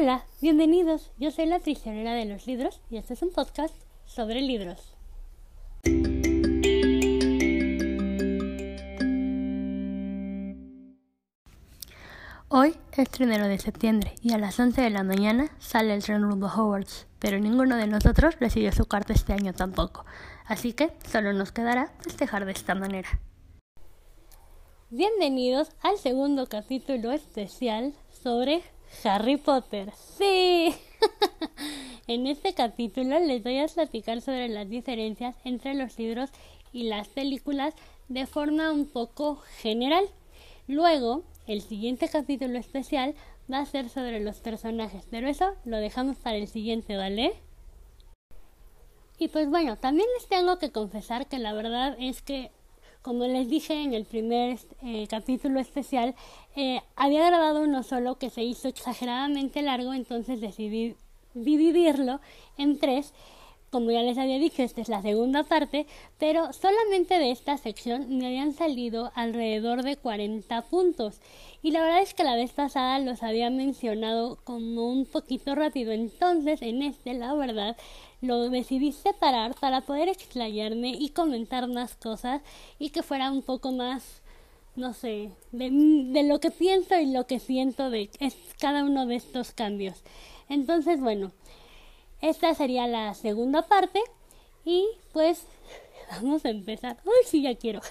Hola, bienvenidos. Yo soy la prisionera de los libros y este es un podcast sobre libros. Hoy es 1 de septiembre y a las 11 de la mañana sale el tren rumbo Hogwarts, pero ninguno de nosotros recibió su carta este año tampoco, así que solo nos quedará festejar de esta manera. Bienvenidos al segundo capítulo especial sobre Harry Potter. Sí. en este capítulo les voy a platicar sobre las diferencias entre los libros y las películas de forma un poco general. Luego, el siguiente capítulo especial va a ser sobre los personajes, pero eso lo dejamos para el siguiente, ¿vale? Y pues bueno, también les tengo que confesar que la verdad es que como les dije en el primer eh, capítulo especial, eh, había grabado uno solo que se hizo exageradamente largo, entonces decidí dividirlo en tres. Como ya les había dicho, esta es la segunda parte, pero solamente de esta sección me habían salido alrededor de 40 puntos. Y la verdad es que la vez pasada los había mencionado como un poquito rápido, entonces en este, la verdad, lo decidí separar para poder explayarme y comentar más cosas y que fuera un poco más, no sé, de, lo que pienso y lo que siento de cada uno de estos cambios. Entonces, bueno, esta sería la segunda parte y pues vamos a empezar. Uy, sí, ya quiero.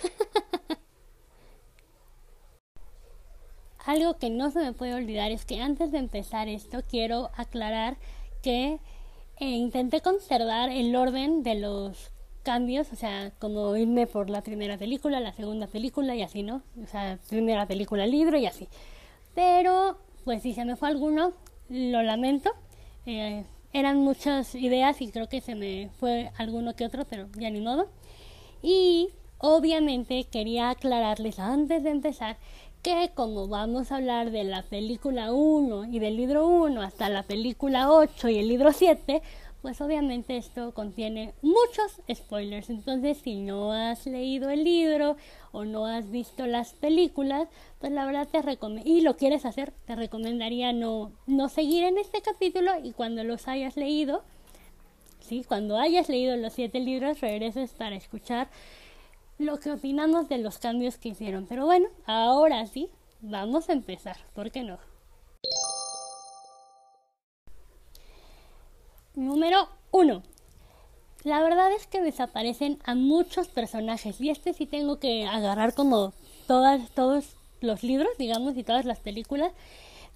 Algo que no se me puede olvidar es que antes de empezar esto quiero aclarar que e intenté conservar el orden de los cambios, o sea, como irme por la primera película, la segunda película y así, ¿no? O sea, primera película, libro y así. Pero, pues si se me fue alguno, lo lamento. Eh, eran muchas ideas y creo que se me fue alguno que otro, pero ya ni modo. Y obviamente quería aclararles antes de empezar que como vamos a hablar de la película 1 y del libro 1 hasta la película 8 y el libro 7, pues obviamente esto contiene muchos spoilers. Entonces, si no has leído el libro o no has visto las películas, pues la verdad te recomiendo, y lo quieres hacer, te recomendaría no, no seguir en este capítulo y cuando los hayas leído, sí, cuando hayas leído los siete libros, regreses para escuchar lo que opinamos de los cambios que hicieron. Pero bueno, ahora sí, vamos a empezar, ¿por qué no? Número 1. La verdad es que desaparecen a muchos personajes y este sí tengo que agarrar como todas, todos los libros, digamos, y todas las películas.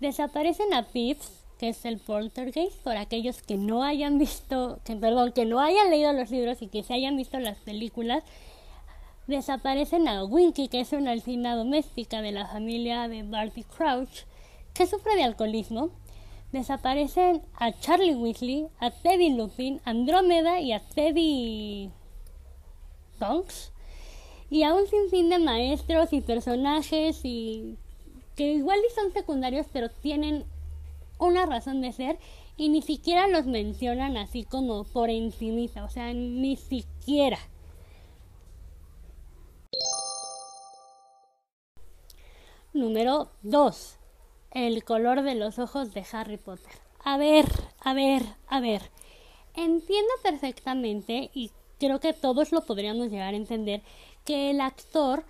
Desaparecen a Pips, que es el poltergeist, por aquellos que no hayan visto, que perdón, que no hayan leído los libros y que se hayan visto las películas desaparecen a Winky, que es una alcina doméstica de la familia de Barty Crouch, que sufre de alcoholismo. Desaparecen a Charlie Weasley, a Teddy Lupin, Andrómeda y a Teddy Tonks. Y a un sinfín de maestros y personajes y que igual son secundarios, pero tienen una razón de ser y ni siquiera los mencionan así como por encimita, o sea, ni siquiera. Número 2. El color de los ojos de Harry Potter. A ver, a ver, a ver. Entiendo perfectamente y creo que todos lo podríamos llegar a entender que el actor,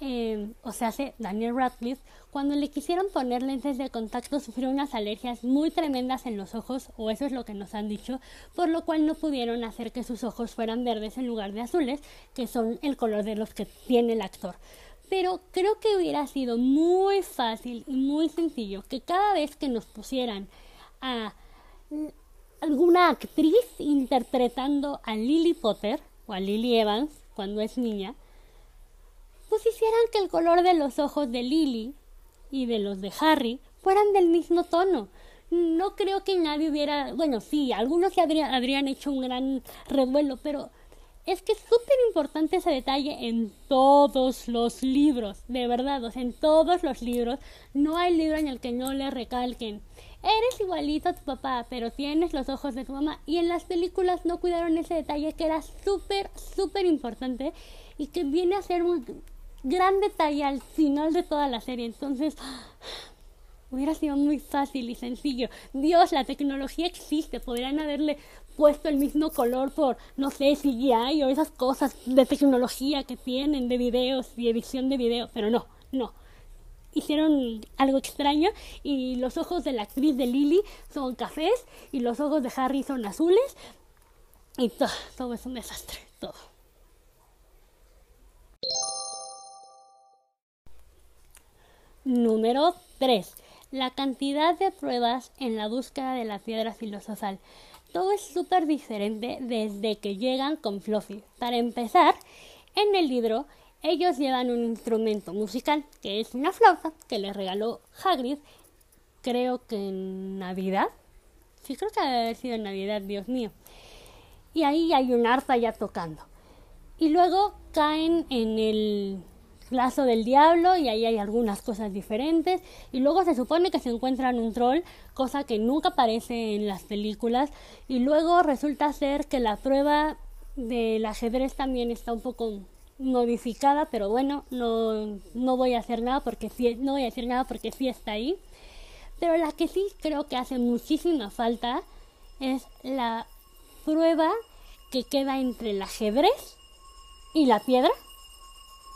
eh, o sea, Daniel Radcliffe, cuando le quisieron poner lentes de contacto sufrió unas alergias muy tremendas en los ojos, o eso es lo que nos han dicho, por lo cual no pudieron hacer que sus ojos fueran verdes en lugar de azules, que son el color de los que tiene el actor pero creo que hubiera sido muy fácil y muy sencillo que cada vez que nos pusieran a alguna actriz interpretando a Lily Potter o a Lily Evans cuando es niña, pues hicieran que el color de los ojos de Lily y de los de Harry fueran del mismo tono. No creo que nadie hubiera, bueno, sí, algunos se habrían, habrían hecho un gran revuelo, pero es que es súper importante ese detalle en todos los libros, de verdad, o sea, en todos los libros. No hay libro en el que no le recalquen. Eres igualito a tu papá, pero tienes los ojos de tu mamá. Y en las películas no cuidaron ese detalle que era súper, súper importante y que viene a ser un gran detalle al final de toda la serie. Entonces, Hubiera sido muy fácil y sencillo. Dios, la tecnología existe. Podrían haberle puesto el mismo color por, no sé, CGI o esas cosas de tecnología que tienen de videos y edición de video. Pero no, no. Hicieron algo extraño y los ojos de la actriz de Lily son cafés y los ojos de Harry son azules. Y todo, todo es un desastre, todo. Número 3. La cantidad de pruebas en la búsqueda de la piedra filosofal. Todo es súper diferente desde que llegan con Fluffy. Para empezar, en el libro ellos llevan un instrumento musical que es una flauta que les regaló Hagrid, creo que en Navidad. Sí, creo que debe haber sido en Navidad, Dios mío. Y ahí hay un arpa ya tocando. Y luego caen en el lazo del diablo y ahí hay algunas cosas diferentes. Y luego se supone que se encuentran un troll, cosa que nunca aparece en las películas. Y luego resulta ser que la prueba del ajedrez también está un poco modificada, pero bueno, no, no voy a hacer nada porque sí, no voy a decir nada porque sí está ahí. Pero la que sí creo que hace muchísima falta es la prueba que queda entre el ajedrez y la piedra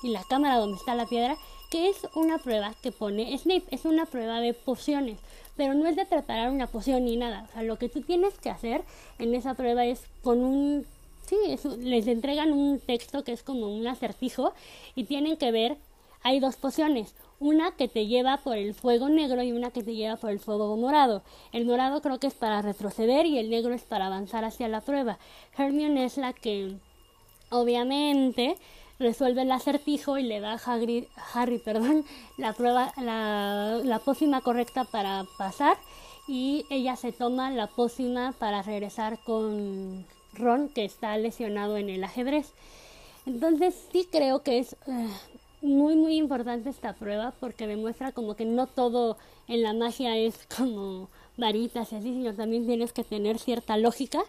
y la cámara donde está la piedra, que es una prueba que pone Snape, es una prueba de pociones, pero no es de preparar una poción ni nada, o sea, lo que tú tienes que hacer en esa prueba es con un, sí, les entregan un texto que es como un acertijo y tienen que ver, hay dos pociones, una que te lleva por el fuego negro y una que te lleva por el fuego morado. El morado creo que es para retroceder y el negro es para avanzar hacia la prueba. Hermione es la que obviamente resuelve el acertijo y le da a Harry, perdón, la prueba, la pócima correcta para pasar y ella se toma la pócima para regresar con Ron que está lesionado en el ajedrez. Entonces sí creo que es eh, muy muy importante esta prueba porque demuestra como que no todo en la magia es como varitas y así, sino también tienes que tener cierta lógica.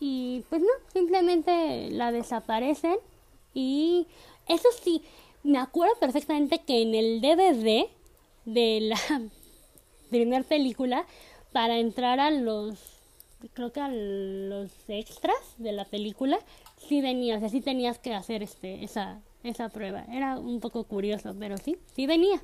Y pues no, simplemente la desaparecen y eso sí, me acuerdo perfectamente que en el DVD de la primera película, para entrar a los, creo que a los extras de la película, sí venías, o tenías que hacer este, esa, esa prueba. Era un poco curioso, pero sí, sí venía.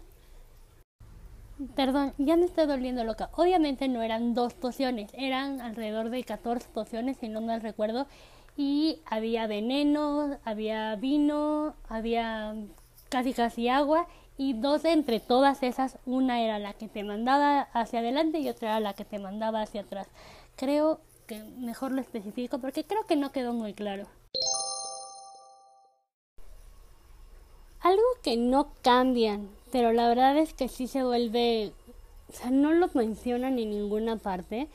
Perdón, ya me estoy volviendo loca. Obviamente no eran dos pociones, eran alrededor de 14 pociones, si no me recuerdo, y había veneno, había vino, había casi casi agua y dos entre todas esas, una era la que te mandaba hacia adelante y otra era la que te mandaba hacia atrás. Creo que mejor lo especifico porque creo que no quedó muy claro. Algo que no cambian, pero la verdad es que sí se vuelve, o sea, no lo mencionan en ninguna parte,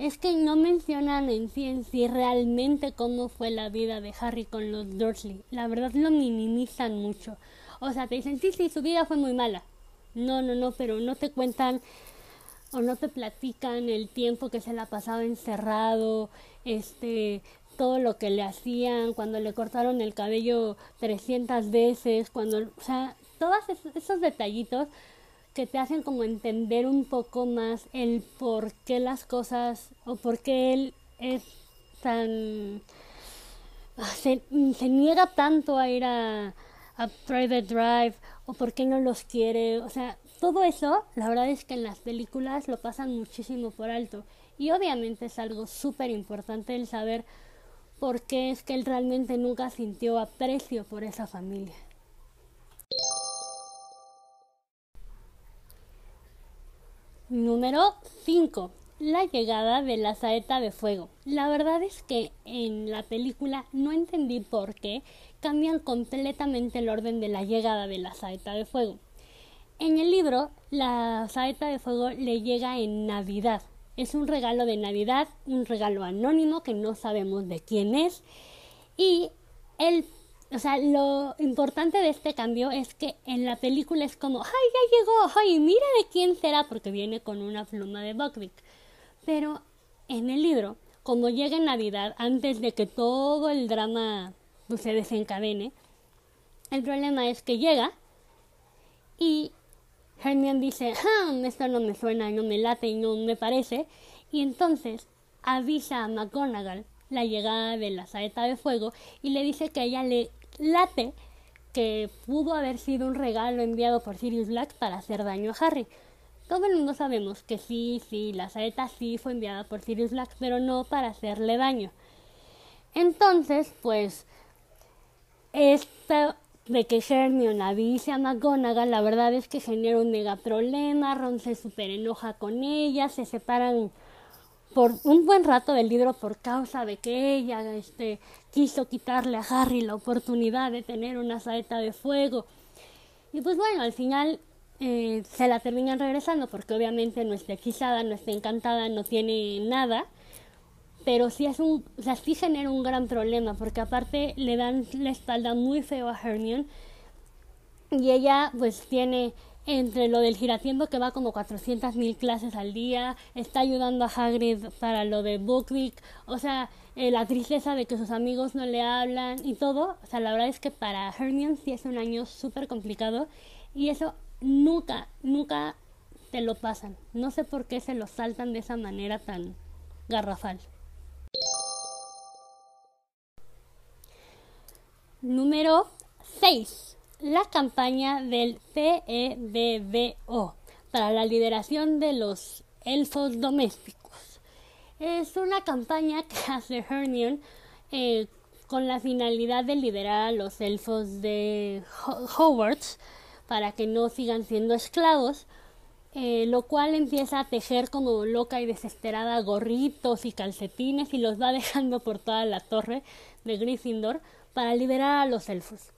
es que no mencionan en sí en sí realmente cómo fue la vida de Harry con los Dursley. La verdad lo minimizan mucho. O sea, te dicen, sí, sí, su vida fue muy mala. No, no, no, pero no te cuentan o no te platican el tiempo que se la pasaba encerrado, este, todo lo que le hacían, cuando le cortaron el cabello 300 veces, cuando, o sea, todos esos detallitos que te hacen como entender un poco más el por qué las cosas o por qué él es tan ah, se, niega tanto a ir a, a Private Drive o por qué no los quiere, o sea, todo eso, la verdad es que en las películas lo pasan muchísimo por alto y obviamente es algo súper importante el saber por qué es que él realmente nunca sintió aprecio por esa familia. Número 5. La llegada de la saeta de fuego. La verdad es que en la película no entendí por qué cambian completamente el orden de la llegada de la saeta de fuego. En el libro, la saeta de fuego le llega en Navidad. Es un regalo de Navidad, un regalo anónimo que no sabemos de quién es. Y el o sea, lo importante de este cambio es que en la película es como, ¡ay, ya llegó! ¡ay, mira de quién será! Porque viene con una pluma de Buckbeak. Pero en el libro, como llega en Navidad, antes de que todo el drama pues, se desencadene, el problema es que llega y Hermione dice, ah, esto no me suena, no me late y no me parece. Y entonces avisa a McGonagall la llegada de la saeta de fuego y le dice que ella le late que pudo haber sido un regalo enviado por Sirius Black para hacer daño a Harry. Todo el mundo sabemos que sí, sí, la saeta sí fue enviada por Sirius Black, pero no para hacerle daño. Entonces, pues, esta de que Hermione avise a McGonagall, la verdad es que genera un mega problema, Ron se super enoja con ella, se separan por un buen rato del libro por causa de que ella este, quiso quitarle a Harry la oportunidad de tener una saeta de fuego. Y pues bueno, al final eh, se la terminan regresando porque obviamente no está hechizada, no está encantada, no tiene nada. Pero sí es un, o sea, sí genera un gran problema porque aparte le dan la espalda muy feo a Hermione y ella pues tiene entre lo del giratiempo que va como 400 mil clases al día, está ayudando a Hagrid para lo de Book o sea, eh, la tristeza de que sus amigos no le hablan y todo, o sea, la verdad es que para Hermione sí es un año súper complicado y eso nunca, nunca te lo pasan. No sé por qué se lo saltan de esa manera tan garrafal. Número 6 la campaña del CEDBO para la liberación de los elfos domésticos. Es una campaña que hace Hermione eh, con la finalidad de liberar a los elfos de Hogwarts para que no sigan siendo esclavos, eh, lo cual empieza a tejer como loca y desesperada gorritos y calcetines y los va dejando por toda la torre de Gryffindor para liberar a los elfos.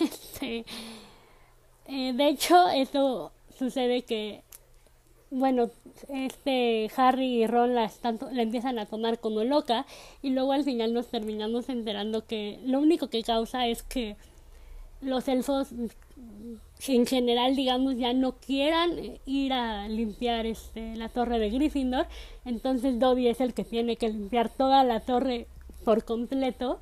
Este, de hecho, esto sucede que, bueno, este Harry y Ron la, están, la empiezan a tomar como loca y luego al final nos terminamos enterando que lo único que causa es que los elfos en general digamos ya no quieran ir a limpiar este la torre de Gryffindor. Entonces Dobby es el que tiene que limpiar toda la torre por completo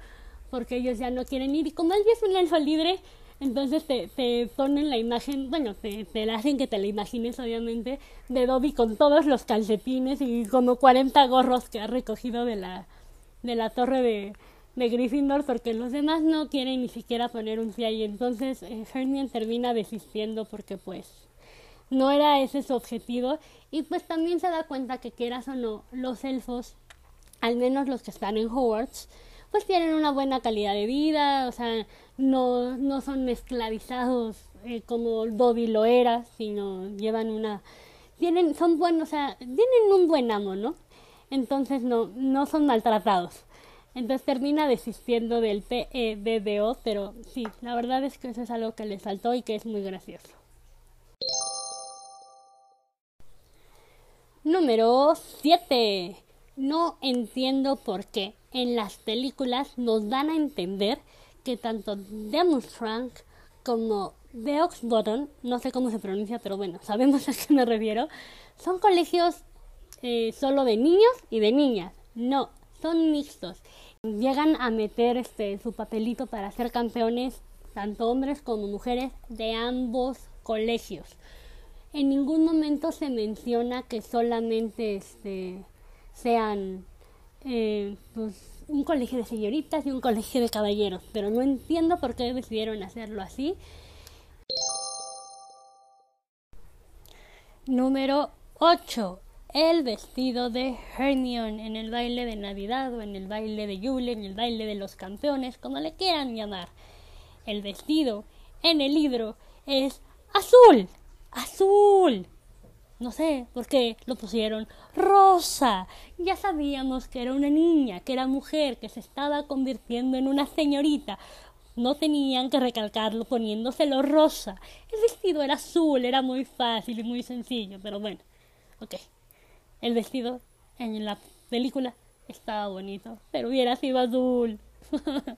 porque ellos ya no quieren ir. Y como ya es un elfo libre, entonces te, te ponen la imagen, bueno, te, te la hacen que te la imagines obviamente, de Dobby con todos los calcetines y como 40 gorros que ha recogido de la, de la torre de, de Gryffindor porque los demás no quieren ni siquiera poner un pie ahí. Entonces eh, Hermione termina desistiendo porque pues no era ese su objetivo y pues también se da cuenta que quieras o no, los elfos, al menos los que están en Hogwarts, pues tienen una buena calidad de vida, o sea, no, no son esclavizados eh, como Dobby lo era, sino llevan una, tienen, son buenos, o sea, tienen un buen amo, ¿no? Entonces no, no son maltratados. Entonces termina desistiendo del PEBBO, pero sí, la verdad es que eso es algo que le saltó y que es muy gracioso. Número 7. No entiendo por qué en las películas nos dan a entender que tanto Frank como Bottom, no sé cómo se pronuncia, pero bueno, sabemos a qué me refiero, son colegios eh, solo de niños y de niñas. No, son mixtos. Llegan a meter este su papelito para ser campeones, tanto hombres como mujeres, de ambos colegios. En ningún momento se menciona que solamente este, sean eh, pues, un colegio de señoritas y un colegio de caballeros, pero no entiendo por qué decidieron hacerlo así. Número 8. El vestido de Hermione en el baile de Navidad o en el baile de Yule, en el baile de los campeones, como le quieran llamar. El vestido en el libro es azul. Azul. No sé por qué lo pusieron rosa. Ya sabíamos que era una niña, que era mujer, que se estaba convirtiendo en una señorita. No tenían que recalcarlo poniéndoselo rosa. El vestido era azul, era muy fácil y muy sencillo, pero bueno, ok. El vestido en la película estaba bonito, pero hubiera sido azul.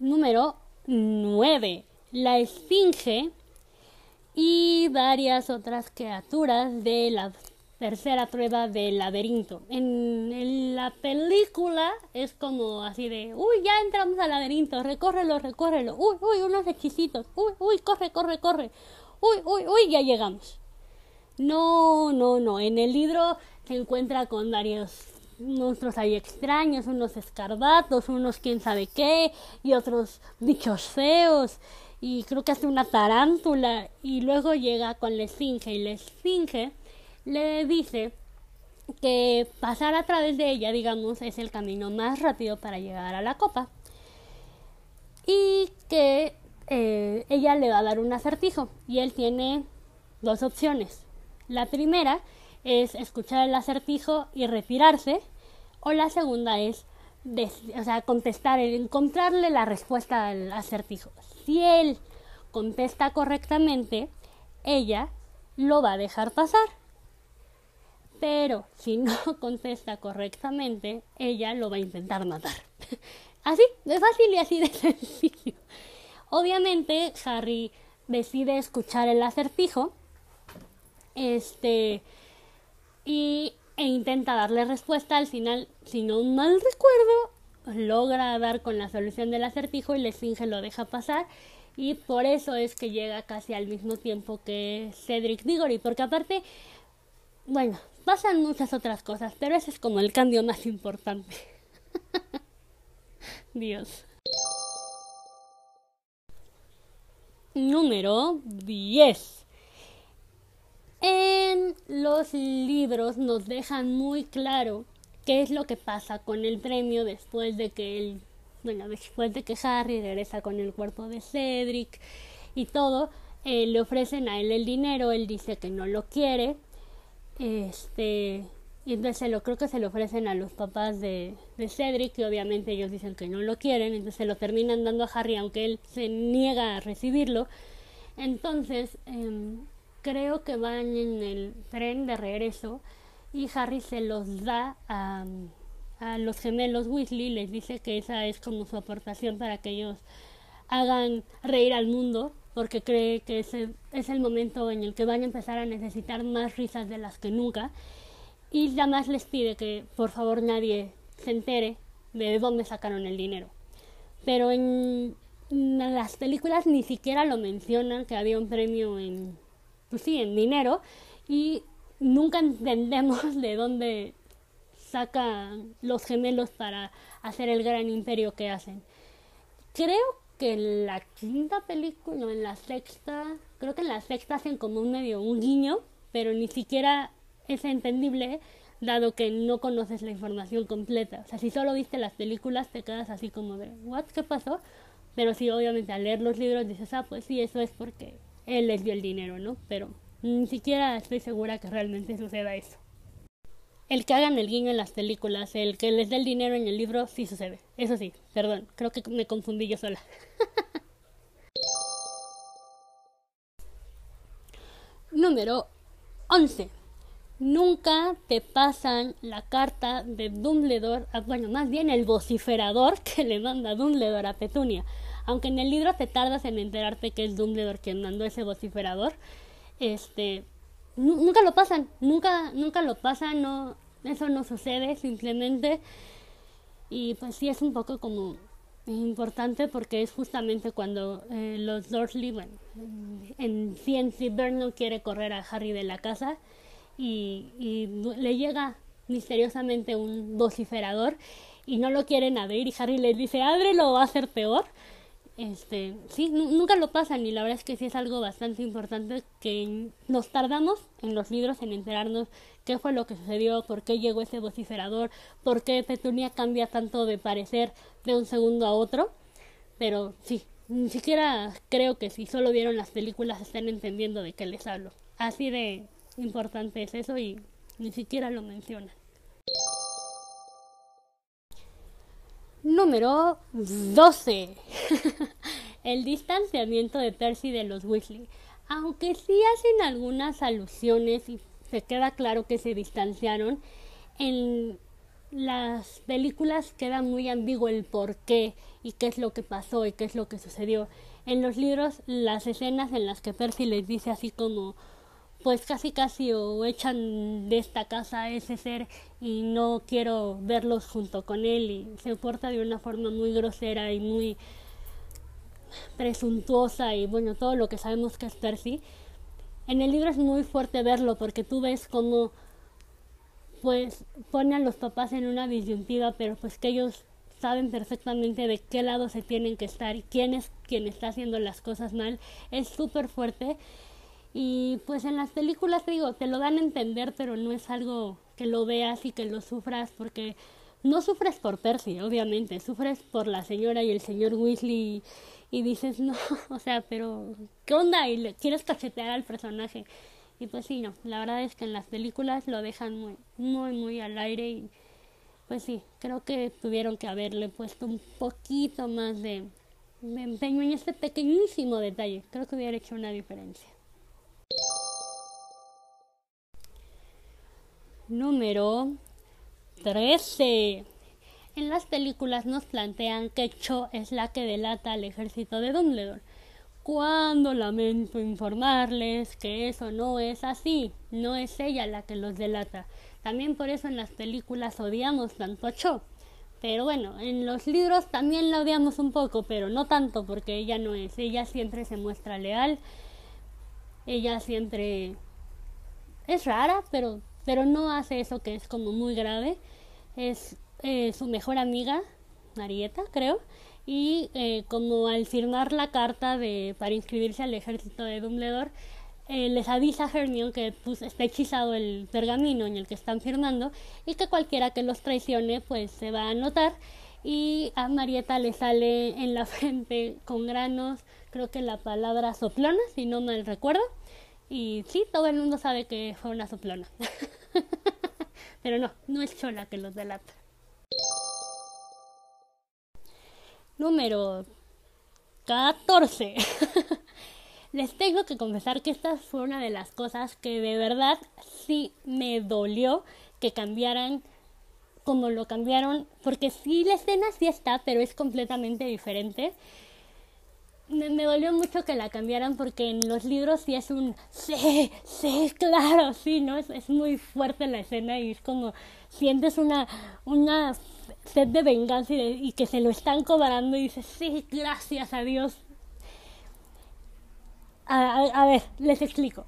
Número 9. La esfinge y varias otras criaturas de la tercera prueba del laberinto. En, la película es como así de, uy, ya entramos al laberinto, recórrelo, recórrelo, uy, uy, unos hechicitos, uy, uy, corre, corre, corre, uy, uy, uy, ya llegamos. No, no, no, en el libro se encuentra con varios monstruos ahí extraños, unos escarbatos, unos quién sabe qué, y otros bichos feos, y creo que hace una tarántula, y luego llega con la esfinge, y la esfinge le dice que pasar a través de ella, digamos, es el camino más rápido para llegar a la copa. Y que eh, ella le va a dar un acertijo y él tiene dos opciones. La primera es escuchar el acertijo y retirarse o la segunda es o sea, contestar, encontrarle la respuesta al acertijo. Si él contesta correctamente, ella lo va a dejar pasar pero si no contesta correctamente, ella lo va a intentar matar. así, de fácil y así de sencillo. Obviamente, Harry decide escuchar el acertijo. Este. E intenta darle respuesta. Al final, si no mal recuerdo, logra dar con la solución del acertijo y le finge lo deja pasar. Y por eso es que llega casi al mismo tiempo que Cedric Diggory. Porque aparte, bueno, pasan muchas otras cosas, pero ese es como el cambio más importante. Dios. Número 10. En los libros nos dejan muy claro qué es lo que pasa con el premio después de que el, bueno, después de que Harry regresa con el cuerpo de Cedric y todo, eh, le ofrecen a él el dinero, él dice que no lo quiere este, y entonces lo, creo que se lo ofrecen a los papás de, de Cedric, y obviamente ellos dicen que no lo quieren, entonces se lo terminan dando a Harry, aunque él se niega a recibirlo. Entonces, em, creo que van en el tren de regreso y Harry se los da a, a los gemelos Weasley, les dice que esa es como su aportación para que ellos hagan reír al mundo porque cree que ese es el momento en el que van a empezar a necesitar más risas de las que nunca y además les pide que por favor nadie se entere de dónde sacaron el dinero. Pero en, las películas ni siquiera lo mencionan que había un premio en pues sí, en dinero y nunca entendemos de dónde sacan los gemelos para hacer el gran imperio que hacen. Creo que en la quinta película, en la sexta, creo que en la sexta hacen como un medio un guiño, pero ni siquiera es entendible dado que no conoces la información completa. O sea, si solo viste las películas te quedas así como de, ¿what? ¿Qué pasó? Pero sí, obviamente al leer los libros dices, ah, pues sí, eso es porque él les dio el dinero, ¿no? Pero ni siquiera estoy segura que realmente suceda eso el que hagan el guiño en las películas, el que les dé el dinero en el libro, sí sucede. Eso sí, perdón, creo que me confundí yo sola. Número 11. Nunca te pasan la carta de Dumbledore, bueno, más bien el vociferador que le manda Dumbledore a Petunia. Aunque en el libro te tardas en enterarte que es Dumbledore quien mandó ese vociferador, este, nunca lo pasan, nunca, nunca lo pasan, no, eso no sucede simplemente. Y pues sí es un poco como importante porque es justamente cuando eh, los Dursley, bueno, en Ciencia Vernon quiere correr a Harry de la casa y, y le llega misteriosamente un vociferador y no lo quieren abrir y Harry le dice, ábrelo, va a ser peor este, sí, nunca lo pasan y la verdad es que sí es algo bastante importante que nos tardamos en los libros en enterarnos qué fue lo que sucedió, por qué llegó ese vociferador, por qué Petunia cambia tanto de parecer de un segundo a otro, pero sí, ni siquiera creo que si solo vieron las películas estén entendiendo de qué les hablo. Así de importante es eso y ni siquiera lo mencionan. Número 12. el distanciamiento de Percy de los Weasley. Aunque sí hacen algunas alusiones y se queda claro que se distanciaron, en las películas queda muy ambiguo el por qué y qué es lo que pasó y qué es lo que sucedió. En los libros, las escenas en las que Percy les dice así como pues casi casi o echan de esta casa a ese ser y no quiero verlos junto con él y se porta de una forma muy grosera y muy presuntuosa y bueno, todo lo que sabemos que es Percy. En el libro es muy fuerte verlo porque tú ves cómo pues pone a los papás en una disyuntiva, pero pues que ellos saben perfectamente de qué lado se tienen que estar quién es quien está haciendo las cosas mal. Es súper fuerte y pues en las películas te digo, te lo dan a entender, pero no es algo que lo veas y que lo sufras porque no sufres por Percy, obviamente, sufres por la señora y el señor Weasley y, dices, no, o sea, pero ¿qué onda? Y le quieres cachetear al personaje. Y pues sí, no, la verdad es que en las películas lo dejan muy, muy, muy al aire y pues sí, creo que tuvieron que haberle puesto un poquito más de, de empeño en este pequeñísimo detalle. Creo que hubiera hecho una diferencia. Número 13. En las películas nos plantean que Cho es la que delata al ejército de Dumbledore. Cuando lamento informarles que eso no es así, no es ella la que los delata. También por eso en las películas odiamos tanto a Cho. Pero bueno, en los libros también la odiamos un poco, pero no tanto porque ella no es. Ella siempre se muestra leal. Ella siempre es rara, pero pero no hace eso que es como muy grave. Es eh, su mejor amiga, Marieta, creo, y eh, como al firmar la carta de para inscribirse al ejército de Dumbledore, eh, les avisa a Hermione que pues, está hechizado el pergamino en el que están firmando y que cualquiera que los traicione pues se va a notar y a Marieta le sale en la frente con granos, creo que la palabra soplona, si no mal recuerdo. Y sí, todo el mundo sabe que fue una soplona. Pero no, no es Chola que los delata. Número 14. Les tengo que confesar que esta fue una de las cosas que de verdad sí me dolió que cambiaran como lo cambiaron, porque sí la escena sí está, pero es completamente diferente me, dolió mucho que la cambiaran porque en los libros sí es un sí, sí, claro, sí, ¿no? Es, es muy fuerte la escena y es como sientes una, una sed de venganza y, y que se lo están cobrando y dices, sí, gracias a Dios. A, a, ver, les explico.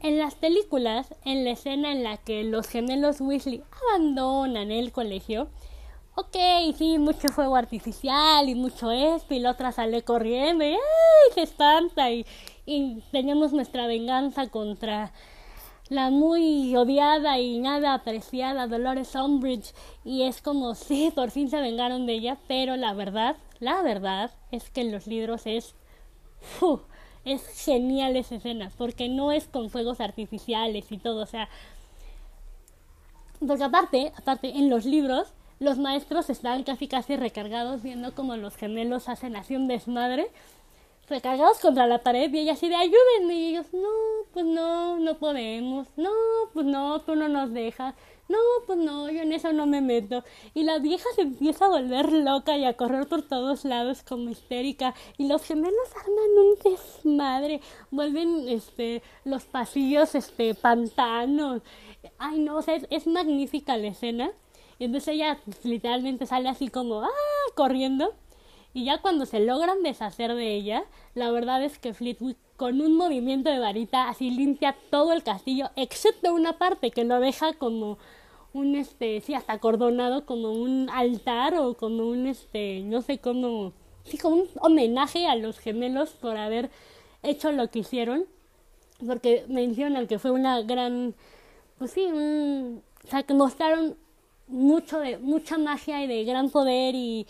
En las películas, en la escena en la que los gemelos Weasley abandonan el colegio, ok, sí, mucho fuego artificial y mucho esto, y la otra sale corriendo y se espanta y, y tenemos nuestra venganza contra la muy odiada y nada apreciada Dolores Umbridge y es como sí, por fin se vengaron de ella, pero la verdad, la verdad es que en los libros es es genial esa escena, porque no es con fuegos artificiales y todo, o sea, porque aparte, aparte en los libros los maestros estaban casi casi recargados viendo como los gemelos hacen así un desmadre, recargados contra la pared y ella así de ayúdenme y ellos no, pues no, no podemos, no, pues no, tú no nos dejas, no, pues no, yo en eso no me meto. Y la vieja se empieza a volver loca y a correr por todos lados como histérica. Y los gemelos arman un desmadre. Vuelven este, los pasillos, este, pantanos. Ay, no, o sea, es magnífica la escena. Y entonces ella literalmente sale así como, ¡ah! corriendo. Y ya cuando se logran deshacer de ella, la verdad es que Fleetwood con un movimiento de varita así limpia todo el castillo, excepto una parte que lo deja como un este, sí, hasta acordonado como un altar o como un este, no sé cómo, sí, como un homenaje a los gemelos por haber hecho lo que hicieron, porque mencionan que fue una gran, pues sí, un, o sea, que mostraron mucho de mucha magia y de gran poder y,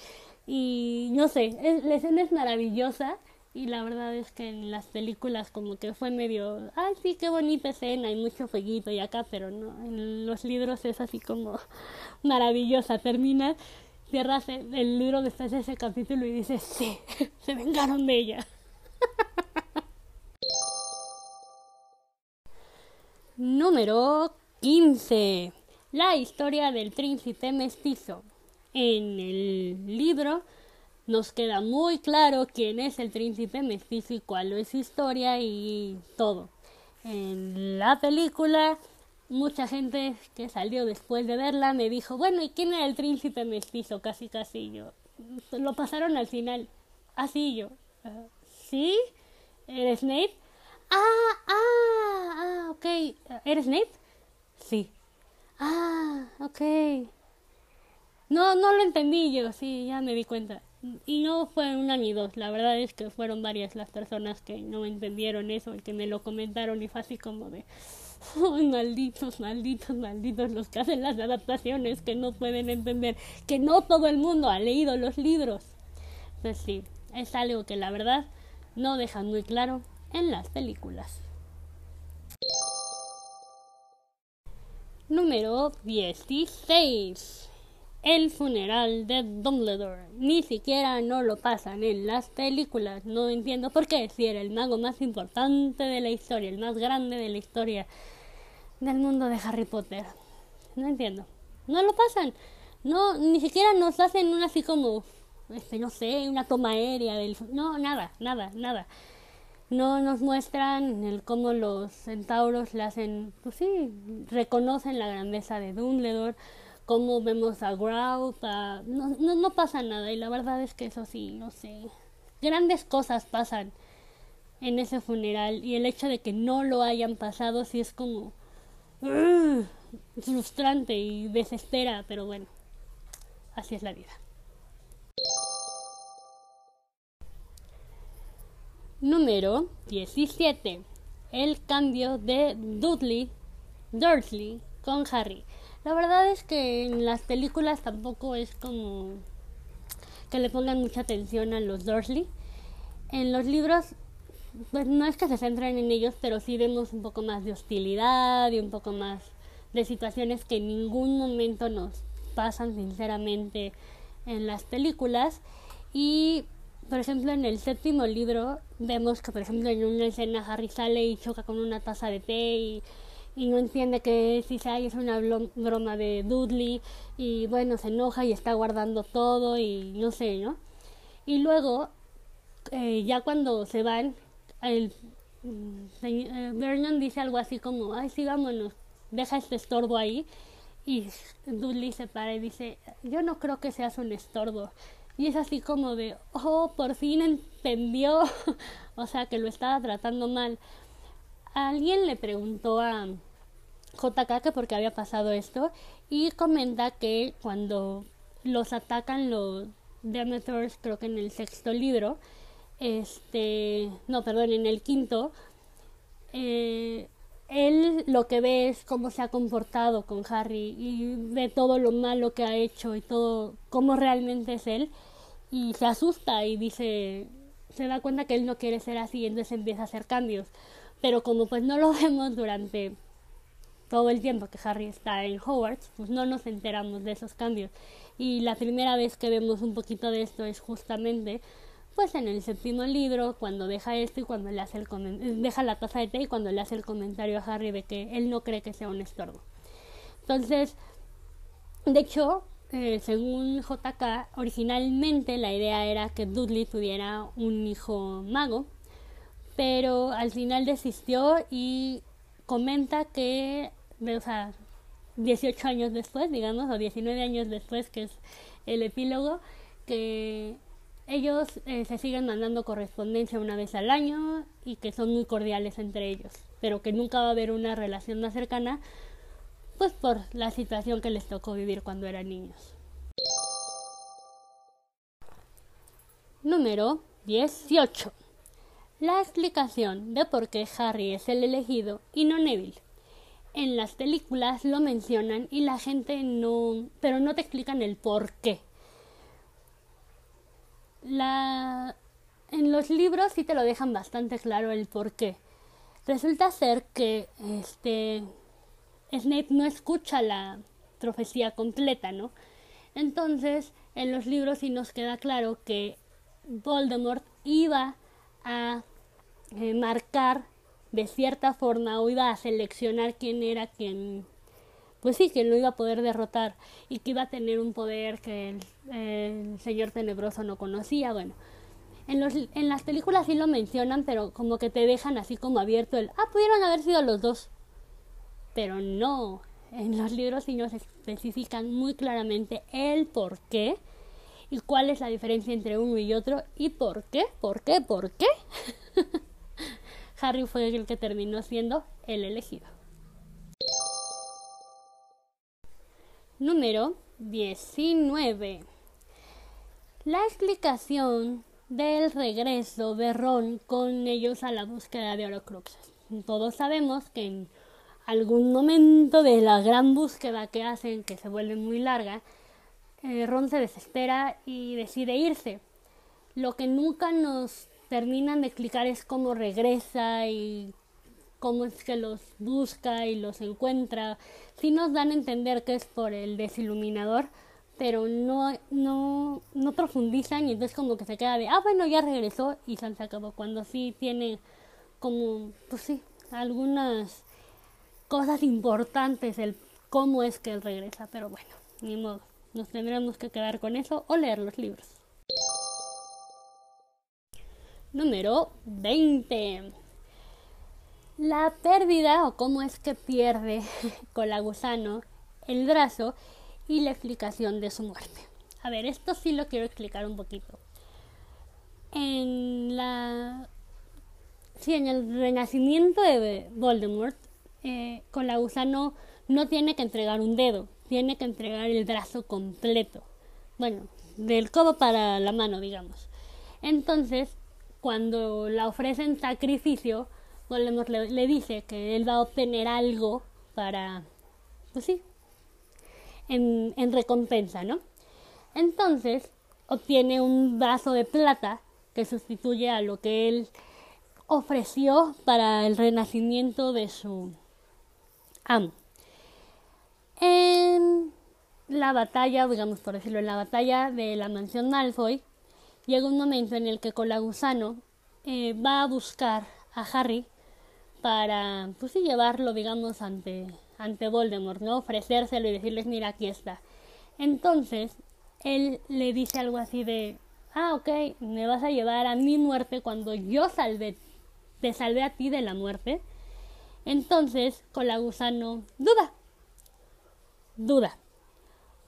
y no sé, la escena es maravillosa y la verdad es que en las películas como que fue medio, ay sí, qué bonita escena y mucho fueguito y acá, pero no, en los libros es así como maravillosa, termina, cierras el libro después de ese capítulo y dices, sí, se vengaron de ella. Número 15 la historia del príncipe mestizo. En el libro nos queda muy claro quién es el príncipe mestizo y cuál es su historia y todo. en la película. Mucha gente que salió después de verla me dijo, bueno, ¿y quién era el príncipe mestizo? Casi, casi yo. Lo pasaron al final. Así yo. ¿Sí? ¿Eres Snape? Ah, ah, ah, ok. ¿Eres Snape? Sí. Ah, ok. No, no lo entendí yo, sí, ya me di cuenta. Y no fue una ni dos, la verdad es que fueron varias las personas que no entendieron eso y que me lo comentaron y fue así como de, malditos, malditos, malditos los que hacen las adaptaciones que no pueden entender que no todo el mundo ha leído los libros. Pues sí, es algo que la verdad no dejan muy claro en las películas. Número 16. El funeral de Dumbledore. Ni siquiera no lo pasan en las películas. No entiendo por qué. Si era el mago más importante de la historia, el más grande de la historia del mundo de Harry Potter. No entiendo. No lo pasan. No, ni siquiera nos hacen una así como, este, no sé, una toma aérea del... No, nada, nada, nada. No nos muestran el cómo los centauros le hacen, pues sí, reconocen la grandeza de Dumbledore cómo vemos a Grout, no, no, no pasa nada y la verdad es que eso sí, no sé, grandes cosas pasan en ese funeral y el hecho de que no lo hayan pasado sí es como frustrante y desespera, pero bueno, así es la vida. Número 17. El cambio de Dudley Dursley con Harry. La verdad es que en las películas tampoco es como que le pongan mucha atención a los Dursley. En los libros, pues no es que se centren en ellos, pero sí vemos un poco más de hostilidad y un poco más de situaciones que en ningún momento nos pasan sinceramente en las películas. Y, por ejemplo, en el séptimo libro vemos que, por ejemplo, en una escena Harry sale y choca con una taza de té y y no entiende que si es una broma de Dudley y bueno, se enoja y está guardando todo y no sé, ¿no? Y luego, eh, ya cuando se van, el mm, eh, Vernon dice algo así como, ay, sí, vámonos, deja este estorbo ahí. Y Dudley se para y dice, yo no creo que seas un estorbo. Y es así como de, oh, por fin entendió, o sea, que lo estaba tratando mal. Alguien le preguntó a, JK que porque había pasado esto y comenta que cuando los atacan los Demeters, creo que en el sexto libro, este, no, perdón, en el quinto, eh, él lo que ve es cómo se ha comportado con Harry y ve todo lo malo que ha hecho y todo cómo realmente es él y se asusta y dice se da cuenta que él no quiere ser así entonces empieza a hacer cambios pero como pues no lo vemos durante todo el tiempo que Harry está en Hogwarts, pues no nos enteramos de esos cambios. Y la primera vez que vemos un poquito de esto es justamente pues en el séptimo libro, cuando deja esto y cuando le hace el deja la taza de té y cuando le hace el comentario a Harry de que él no cree que sea un estorbo. Entonces, de hecho, eh, según JK, originalmente la idea era que Dudley tuviera un hijo mago, pero al final desistió y comenta que o sea, 18 años después, digamos, o 19 años después, que es el epílogo, que ellos eh, se siguen mandando correspondencia una vez al año y que son muy cordiales entre ellos, pero que nunca va a haber una relación más cercana, pues por la situación que les tocó vivir cuando eran niños. Número 18. La explicación de por qué Harry es el elegido y no Neville en las películas lo mencionan y la gente no, pero no te explican el por qué. La, en los libros sí te lo dejan bastante claro el por qué. Resulta ser que este Snape no escucha la profecía completa, ¿no? Entonces, en los libros sí nos queda claro que Voldemort iba a eh, marcar de cierta forma o iba a seleccionar quién era quien pues sí, que lo iba a poder derrotar y que iba a tener un poder que el, señor tenebroso no conocía, bueno. En, los, en las películas sí lo mencionan, pero como que te dejan así como abierto el, ah, pudieron haber sido los dos. Pero no, en los libros sí nos especifican muy claramente el por qué y cuál es la diferencia entre uno y otro y por qué, por qué, por qué. Harry fue el que terminó siendo el elegido. Número 19. La explicación del regreso de Ron con ellos a la búsqueda de Horcruxes. Todos sabemos que en algún momento de la gran búsqueda que hacen, que se vuelve muy larga, eh, Ron se desespera y decide irse. Lo que nunca nos terminan de explicar es cómo regresa y cómo es que los busca y los encuentra. Sí nos dan a entender que es por el desiluminador, pero no, no, no profundizan y entonces como que se queda de, ah, bueno, ya regresó y se acabó. Cuando sí tiene como, pues sí, algunas cosas importantes el cómo es que él regresa, pero bueno, ni modo, nos tendremos que quedar con eso o leer los libros. Número 20. La pérdida o cómo es que pierde con la gusano el brazo y la explicación de su muerte. A ver, esto sí lo quiero explicar un poquito. En la sí, en el renacimiento de Voldemort, eh, con la gusano no tiene que entregar un dedo, tiene que entregar el brazo completo. Bueno, del codo para la mano, digamos. Entonces, cuando la ofrecen sacrificio, le, dice que él va a obtener algo para, pues sí, en, en recompensa, ¿no? Entonces, obtiene un vaso de plata que sustituye a lo que él ofreció para el renacimiento de su amo. En la batalla, digamos por decirlo, en la batalla de la mansión Malfoy, llega un momento en el que Colagusano eh, va a buscar a Harry para, pues sí, llevarlo, digamos, ante, ante Voldemort, ¿no? Ofrecérselo y decirles, mira, aquí está. Entonces, él le dice algo así de, ah, ok, me vas a llevar a mi muerte cuando yo salve, te salvé a ti de la muerte. Entonces, Colagusano duda. Duda.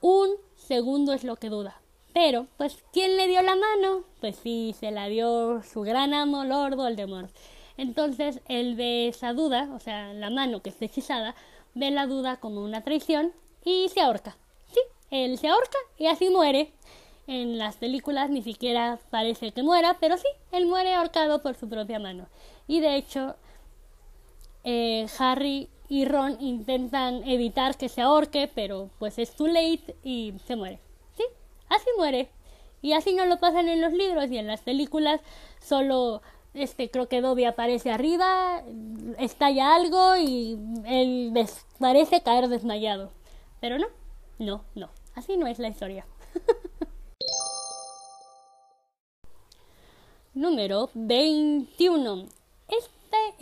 Un segundo es lo que duda. Pero, pues, ¿quién le dio la mano? Pues sí, se la dio su gran amo Lord Voldemort. Entonces, él ve esa duda, o sea, la mano que está hechizada, ve la duda como una traición y se ahorca. Sí, él se ahorca y así muere. En las películas ni siquiera parece que muera, pero sí, él muere ahorcado por su propia mano. Y de hecho, eh, Harry y Ron intentan evitar que se ahorque, pero pues es too late y se muere. ¿Sí? Así muere. Y así no lo pasan en los libros y en las películas solo este creo que Dobby aparece arriba, estalla algo y él parece caer desmayado. Pero no, no, no. Así no es la historia. Número 21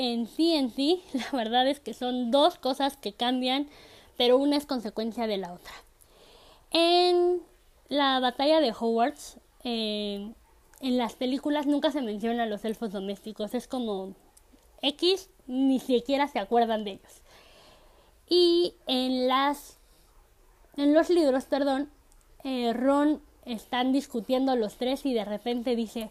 en sí en sí, la verdad es que son dos cosas que cambian, pero una es consecuencia de la otra. En la batalla de Hogwarts, eh, en las películas nunca se menciona a los elfos domésticos, es como X, ni siquiera se acuerdan de ellos. Y en las en los libros, perdón, eh, Ron están discutiendo los tres y de repente dice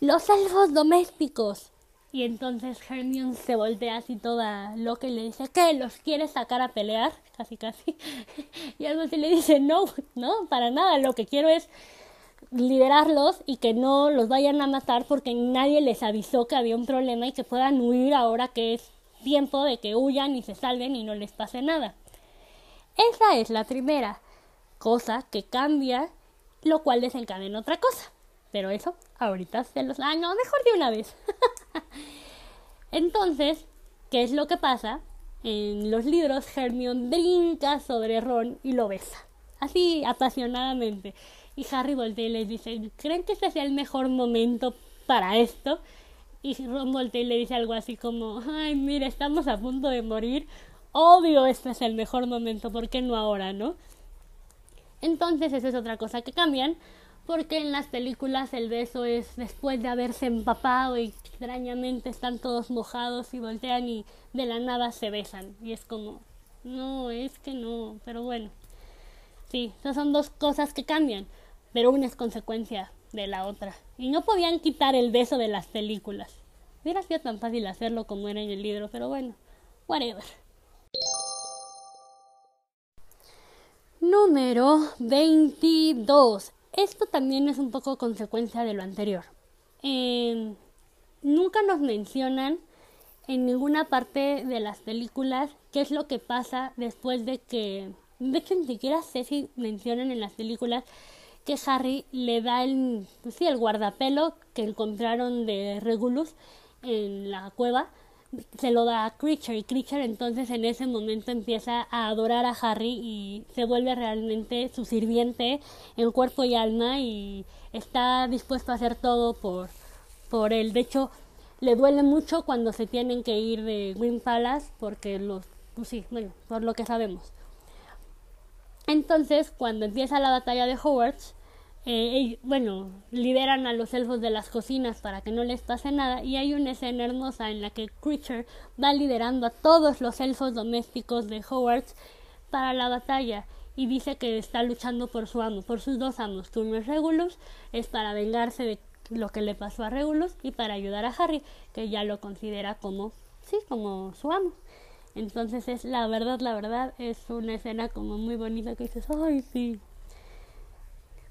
los elfos domésticos y entonces Hermione se voltea así toda loca y le dice, ¿qué? ¿Los quieres sacar a pelear? Casi, casi. Y algo así le dice, no, no, para nada. Lo que quiero es liberarlos y que no los vayan a matar porque nadie les avisó que había un problema y que puedan huir ahora que es tiempo de que huyan y se salven y no les pase nada. Esa es la primera cosa que cambia, lo cual desencadena otra cosa. Pero eso ahorita se los... Ah, no, mejor de una vez. Entonces, ¿qué es lo que pasa? En los libros Hermione brinca sobre Ron y lo besa. Así, apasionadamente. Y Harry voltea y les dice, ¿creen que este sea el mejor momento para esto? Y Ron voltea y le dice algo así como, ay, mira, estamos a punto de morir. Obvio, este es el mejor momento, ¿por qué no ahora, no? Entonces, esa es otra cosa que cambian porque en las películas el beso es después de haberse empapado y extrañamente están todos mojados y voltean y de la nada se besan y es como no es que no pero bueno. Sí esas son dos cosas que cambian pero una es consecuencia de la otra. Y no podían quitar el beso de las películas. Hubiera sido tan fácil hacerlo como era en el libro pero bueno whatever. Número 22. Esto también es un poco consecuencia de lo anterior. Eh, nunca nos mencionan en ninguna parte de las películas qué es lo que pasa después de que... De hecho, ni siquiera sé si mencionan en las películas que Harry le da el, pues sí, el guardapelo que encontraron de Regulus en la cueva, se lo da a Creature y Creature entonces en ese momento empieza a adorar a Harry y se vuelve realmente su sirviente en cuerpo y alma y está dispuesto a hacer todo por, por él. De hecho, le duele mucho cuando se tienen que ir de Green Palace porque los, pues sí, bueno, por lo que sabemos. Entonces, cuando empieza la batalla de Hogwarts, eh, bueno, liberan a los elfos de las cocinas para que no les pase nada y hay una escena hermosa en la que Creature va liderando a todos los elfos domésticos de Hogwarts para la batalla y dice que está luchando por su amo, por sus dos amos, es Regulus, es para vengarse de lo que le pasó a Regulus y para ayudar a Harry, que ya lo considera como, sí, como su amo. Entonces es la verdad, la verdad, es una escena como muy bonita que dices, ay, sí.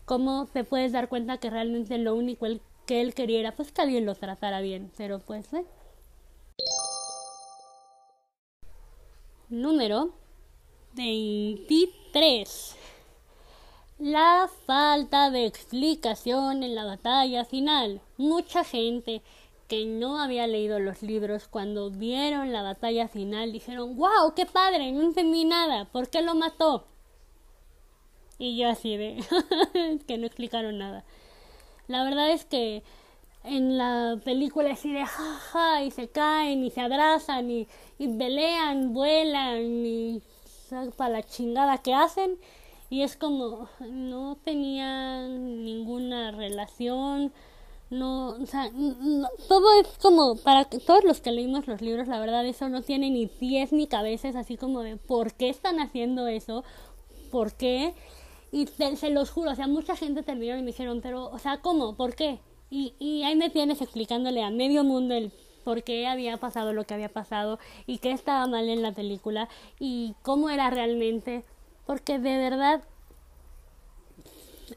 Cómo te puedes dar cuenta que realmente lo único que él quería era pues que alguien lo tratara bien, pero pues, ¿eh? Número 23 la falta de explicación en la batalla final. Mucha gente que no había leído los libros cuando vieron la batalla final dijeron, wow, qué padre, no entendí nada, ¿por qué lo mató? Y yo así de, que no explicaron nada. La verdad es que en la película así de jaja y se caen y se abrazan y, y pelean, vuelan y para la chingada que hacen. Y es como no tenían ninguna relación no o sea todo es como para todos los que leímos los libros la verdad eso no tiene ni pies ni cabezas así como de por qué están haciendo eso por qué y se los juro o sea mucha gente terminó y me dijeron pero o sea cómo por qué y, y ahí me tienes explicándole a medio mundo el por qué había pasado lo que había pasado y qué estaba mal en la película y cómo era realmente porque de verdad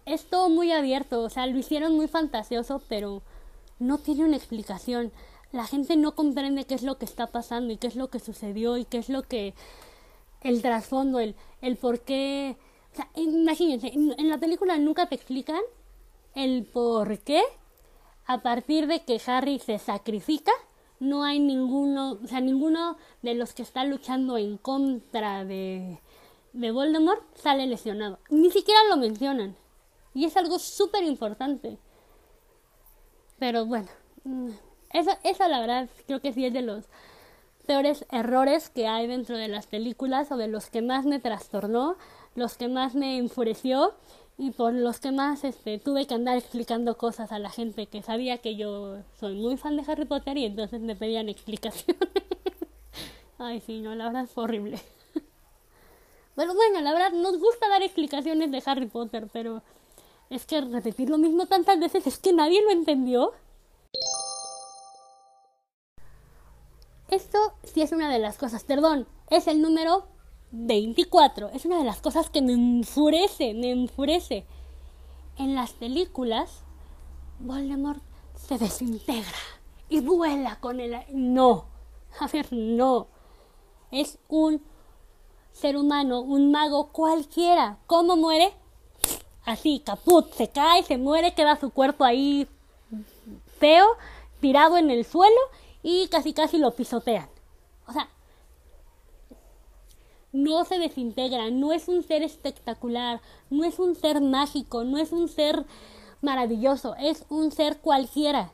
es todo muy abierto, o sea, lo hicieron muy fantasioso, pero no tiene una explicación. La gente no comprende qué es lo que está pasando y qué es lo que sucedió y qué es lo que el trasfondo, el, el por qué. O sea, imagínense, en, la película nunca te explican el por qué a partir de que Harry se sacrifica no hay ninguno, o sea, ninguno de los que está luchando en contra de de Voldemort sale lesionado. Ni siquiera lo mencionan. Y es algo súper importante. Pero bueno, mm, eso, eso la verdad creo que sí es de los peores errores que hay dentro de las películas o de los que más me trastornó, los que más me enfureció y por los que más este, tuve que andar explicando cosas a la gente que sabía que yo soy muy fan de Harry Potter y entonces me pedían explicaciones. Ay, sí, no, la verdad es horrible. Pero bueno, la verdad nos gusta dar explicaciones de Harry Potter, pero es que repetir lo mismo tantas veces es que nadie lo entendió. Esto sí es una de las cosas, perdón, es el número 24. Es una de las cosas que me enfurece, me enfurece. En las películas, Voldemort se desintegra y vuela con el... No, a ver, no. Es un ser humano, un mago cualquiera. ¿Cómo muere? Así, caput, se cae, se muere, queda su cuerpo ahí feo, tirado en el suelo y casi casi lo pisotean. O sea, no se desintegra, no es un ser espectacular, no es un ser mágico, no es un ser maravilloso, es un ser cualquiera.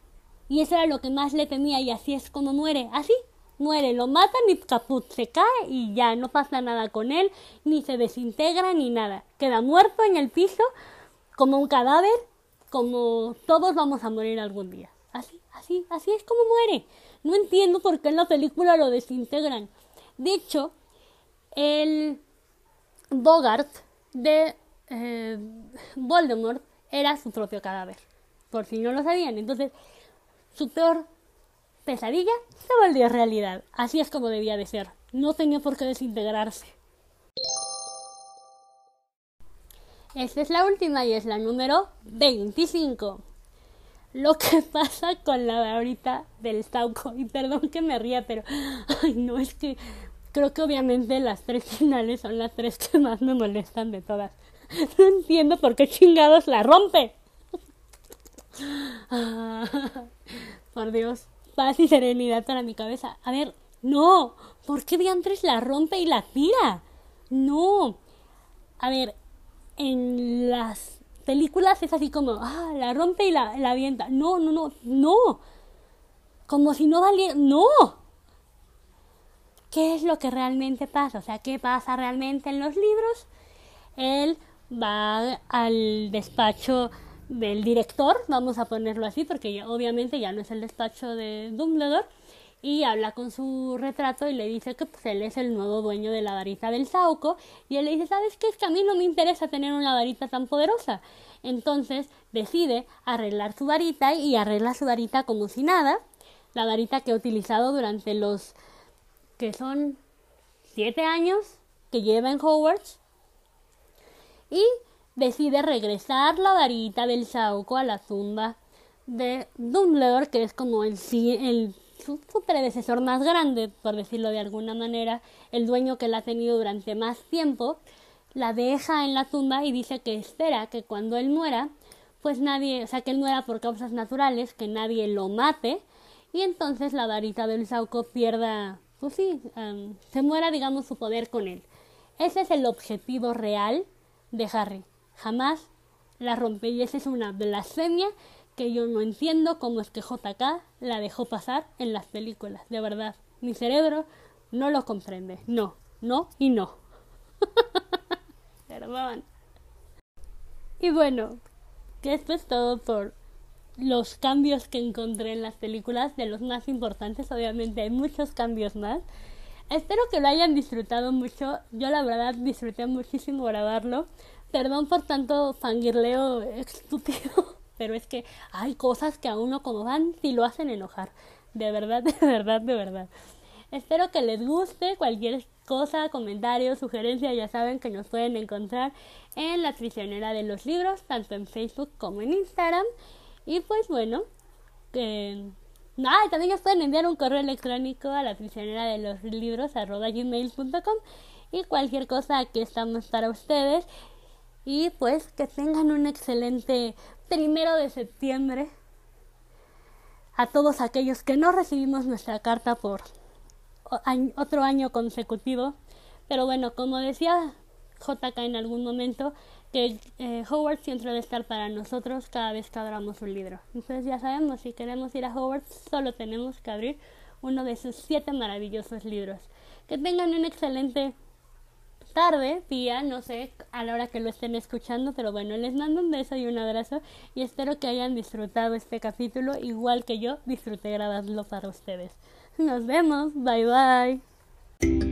Y eso era lo que más le temía y así es como muere, así, muere, lo matan y caput, se cae y ya no pasa nada con él, ni se desintegra ni nada. Queda muerto en el piso como un cadáver como todos vamos a morir algún día. Así, así, así es como muere. No entiendo por qué en la película lo desintegran. De hecho, el Bogart de eh, Voldemort era su propio cadáver. Por si no lo sabían. Entonces, su peor pesadilla se volvió realidad. Así es como debía de ser. No tenía por qué desintegrarse. Esta es la última y es la número 25. Lo que pasa con la varita del Sauco. Y perdón que me ría, pero. Ay, no, es que. Creo que obviamente las tres finales son las tres que más me molestan de todas. No entiendo por qué chingados la rompe. por Dios, paz y serenidad para mi cabeza. A ver, no, ¿por qué diantres la rompe y la tira? No. A ver, en las películas es así como, ah, la rompe y la, la avienta. No, no, no, no. Como si no valiera. No. ¿Qué es lo que realmente pasa? O sea, ¿qué pasa realmente en los libros? Él va al despacho del director, vamos a ponerlo así, porque obviamente ya no es el despacho de Dumbledore, y habla con su retrato y le dice que pues, él es el nuevo dueño de la varita del Sauco, y él le dice, ¿sabes qué? Es que a mí no me interesa tener una varita tan poderosa. Entonces decide arreglar su varita y arregla su varita como si nada, la varita que ha utilizado durante los que son siete años que lleva en Hogwarts, y decide regresar la varita del Sauco a la tumba de Dumbledore, que es como el, el su, predecesor más grande, por decirlo de alguna manera, el dueño que la ha tenido durante más tiempo, la deja en la tumba y dice que espera que cuando él muera, pues nadie, o sea, que él muera por causas naturales, que nadie lo mate, y entonces la varita del Sauco pierda, pues sí, se muera, digamos, su poder con él. Ese es el objetivo real de Harry. Jamás la rompe y esa es una blasfemia que yo no entiendo cómo es que JK la dejó pasar en las películas. De verdad, mi cerebro no lo comprende. No, no y no. Perdón. Y bueno, que esto es todo por los cambios que encontré en las películas, de los más importantes, obviamente hay muchos cambios más. Espero que lo hayan disfrutado mucho. Yo la verdad disfruté muchísimo grabarlo. Perdón por tanto fangirleo estúpido, pero es que hay cosas que a uno como van y lo hacen enojar. De verdad, de verdad, de verdad. Espero que les guste cualquier cosa, comentario, sugerencia, ya saben que nos pueden encontrar en la prisionera de los libros, tanto en Facebook como en Instagram. Y pues bueno, que Ah, también nos pueden enviar un correo electrónico a la prisionera de los libros arroba gmail.com y cualquier cosa aquí estamos para ustedes. Y pues que tengan un excelente primero de septiembre. A todos aquellos que no recibimos nuestra carta por otro año consecutivo. Pero bueno, como decía JK en algún momento, que eh, Howard siempre debe estar para nosotros cada vez que abramos un libro. Entonces ya sabemos, si queremos ir a Howard, solo tenemos que abrir uno de sus siete maravillosos libros. Que tengan una excelente tarde, día, no sé a la hora que lo estén escuchando, pero bueno, les mando un beso y un abrazo y espero que hayan disfrutado este capítulo igual que yo disfruté grabarlo para ustedes. Nos vemos, bye bye.